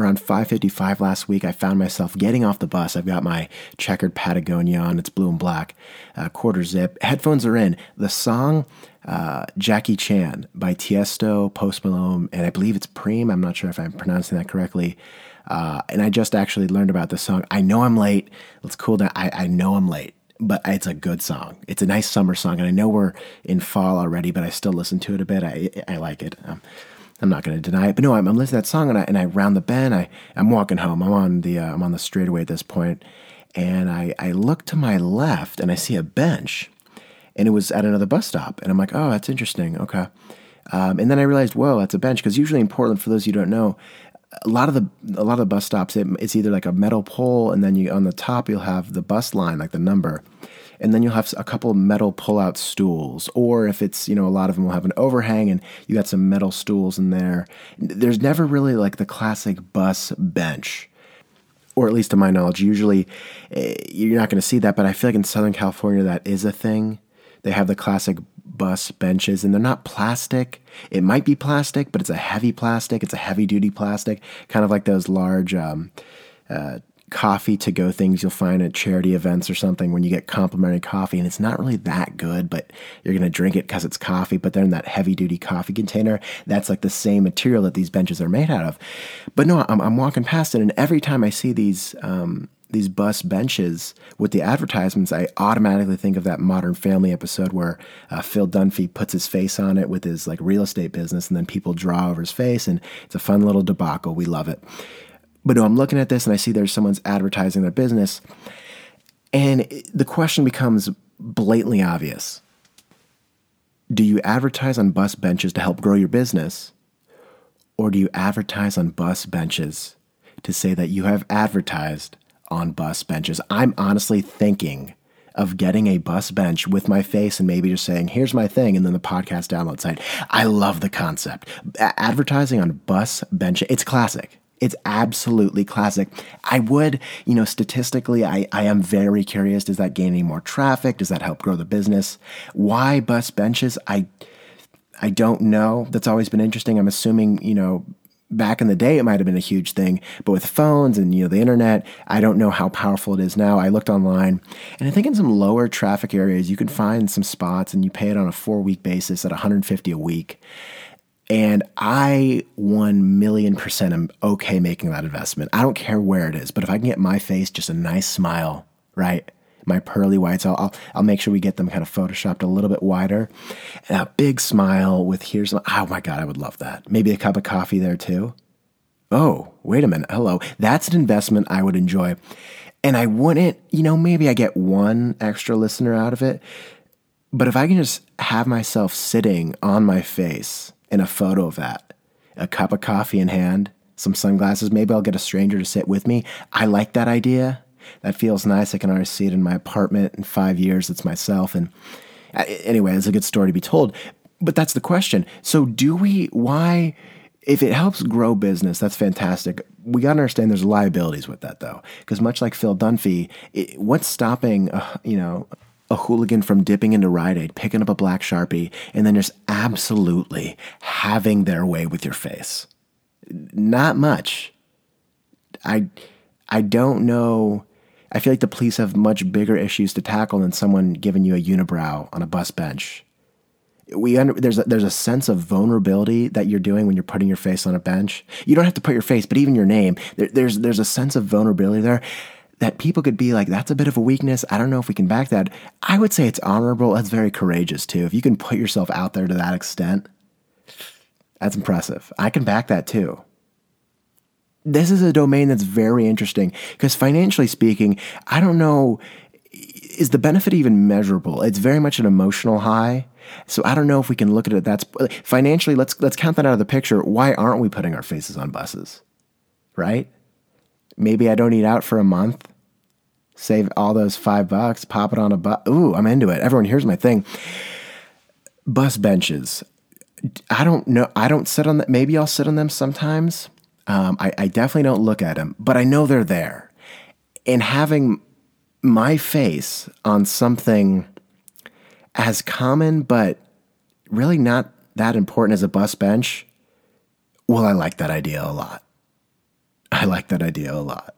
around 5:55 last week, I found myself getting off the bus. I've got my checkered Patagonia on; it's blue and black, uh, quarter zip. Headphones are in. The song uh, "Jackie Chan" by Tiesto, Post Malone, and I believe it's Preme. I'm not sure if I'm pronouncing that correctly. Uh, and I just actually learned about this song. I know I'm late. Let's cool down. I, I know I'm late, but it's a good song. It's a nice summer song, and I know we're in fall already, but I still listen to it a bit. I I like it. Um, I'm not going to deny it, but no, I'm, I'm, listening to that song and I, and I round the bend. I, I'm walking home. I'm on the uh, I'm on the straightaway at this point, and I I look to my left and I see a bench, and it was at another bus stop, and I'm like, oh, that's interesting. Okay, um, and then I realized, whoa, that's a bench. Because usually in Portland, for those you don't know, a lot of the a lot of the bus stops, it, it's either like a metal pole, and then you on the top you'll have the bus line, like the number and then you'll have a couple of metal pull-out stools or if it's you know a lot of them will have an overhang and you got some metal stools in there. There's never really like the classic bus bench or at least to my knowledge. Usually eh, you're not going to see that but i feel like in southern california that is a thing. They have the classic bus benches and they're not plastic. It might be plastic but it's a heavy plastic. It's a heavy duty plastic kind of like those large um, uh, coffee to go things you'll find at charity events or something when you get complimentary coffee and it's not really that good, but you're going to drink it because it's coffee, but they're in that heavy duty coffee container. That's like the same material that these benches are made out of. But no, I'm, I'm walking past it, and every time I see these, um, these bus benches with the advertisements, I automatically think of that Modern Family episode where uh, Phil Dunphy puts his face on it with his like real estate business, and then people draw over his face, and it's a fun little debacle. We love it. But no, I'm looking at this and I see there's someone's advertising their business. And the question becomes blatantly obvious Do you advertise on bus benches to help grow your business? Or do you advertise on bus benches to say that you have advertised on bus benches? I'm honestly thinking of getting a bus bench with my face and maybe just saying, here's my thing, and then the podcast download site. I love the concept. A- advertising on bus bench, it's classic. It's absolutely classic. I would, you know, statistically, I, I am very curious. Does that gain any more traffic? Does that help grow the business? Why bus benches? I I don't know. That's always been interesting. I'm assuming, you know, back in the day it might have been a huge thing, but with phones and you know the internet, I don't know how powerful it is now. I looked online, and I think in some lower traffic areas you can find some spots and you pay it on a 4-week basis at 150 a week. And I 1 million percent am okay making that investment. I don't care where it is, but if I can get my face just a nice smile, right? My pearly whites, I'll, I'll, I'll make sure we get them kind of photoshopped a little bit wider. And a big smile with here's, oh my God, I would love that. Maybe a cup of coffee there too. Oh, wait a minute. Hello. That's an investment I would enjoy. And I wouldn't, you know, maybe I get one extra listener out of it. But if I can just have myself sitting on my face, in a photo of that. A cup of coffee in hand, some sunglasses. Maybe I'll get a stranger to sit with me. I like that idea. That feels nice. I can already see it in my apartment in five years. It's myself. And uh, anyway, it's a good story to be told. But that's the question. So, do we, why, if it helps grow business, that's fantastic. We got to understand there's liabilities with that, though. Because much like Phil Dunphy, it, what's stopping, uh, you know, a hooligan from dipping into Rite Aid, picking up a black Sharpie, and then just absolutely having their way with your face. Not much. I I don't know. I feel like the police have much bigger issues to tackle than someone giving you a unibrow on a bus bench. We under, there's a, there's a sense of vulnerability that you're doing when you're putting your face on a bench. You don't have to put your face, but even your name. There, there's there's a sense of vulnerability there that people could be like, that's a bit of a weakness. I don't know if we can back that. I would say it's honorable. That's very courageous too. If you can put yourself out there to that extent, that's impressive. I can back that too. This is a domain that's very interesting because financially speaking, I don't know, is the benefit even measurable? It's very much an emotional high. So I don't know if we can look at it. That's financially. Let's let's count that out of the picture. Why aren't we putting our faces on buses? Right? Maybe I don't eat out for a month. Save all those five bucks, pop it on a bus. Ooh, I'm into it. Everyone, here's my thing. Bus benches. I don't know. I don't sit on that. Maybe I'll sit on them sometimes. Um, I, I definitely don't look at them, but I know they're there. And having my face on something as common, but really not that important as a bus bench, well, I like that idea a lot. I like that idea a lot.